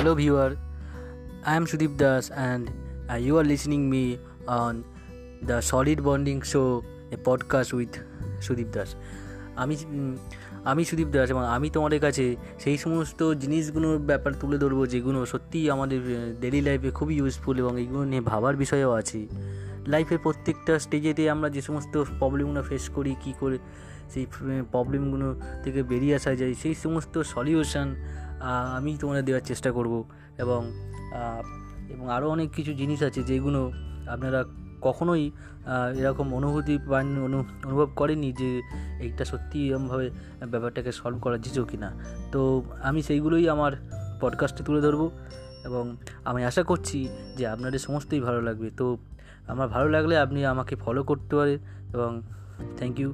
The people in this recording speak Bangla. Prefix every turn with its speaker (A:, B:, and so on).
A: Hello viewer, I am Sudeep Das and uh, you are listening me on the Solid Bonding Show, a podcast with Sudip Das আমি আমি সুদীপ দাস এবং আমি তোমাদের কাছে সেই সমস্ত জিনিসগুলোর ব্যাপার তুলে ধরবো যেগুলো সত্যিই আমাদের ডেলি লাইফে খুবই ইউজফুল এবং এইগুলো নিয়ে ভাবার বিষয়ও আছে। লাইফের প্রত্যেকটা স্টেজেতে আমরা যে সমস্ত প্রবলেমগুলো ফেস করি কী করে সেই প্রবলেমগুলো থেকে বেরিয়ে আসা যায় সেই সমস্ত সলিউশন আমি তোমাদের দেওয়ার চেষ্টা করব এবং এবং আরও অনেক কিছু জিনিস আছে যেগুলো আপনারা কখনোই এরকম অনুভূতি পান, অনু- অনুভব করেনি যে এইটা সত্যি এরকমভাবে ব্যাপারটাকে সলভ করা যেত কি না তো আমি সেইগুলোই আমার পডকাস্টে তুলে ধরবো এবং আমি আশা করছি যে আপনাদের সমস্তই ভালো লাগবে। তো আমার ভালো লাগলে আপনি আমাকে ফলো করতে পারেন এবং থ্যাংক ইউ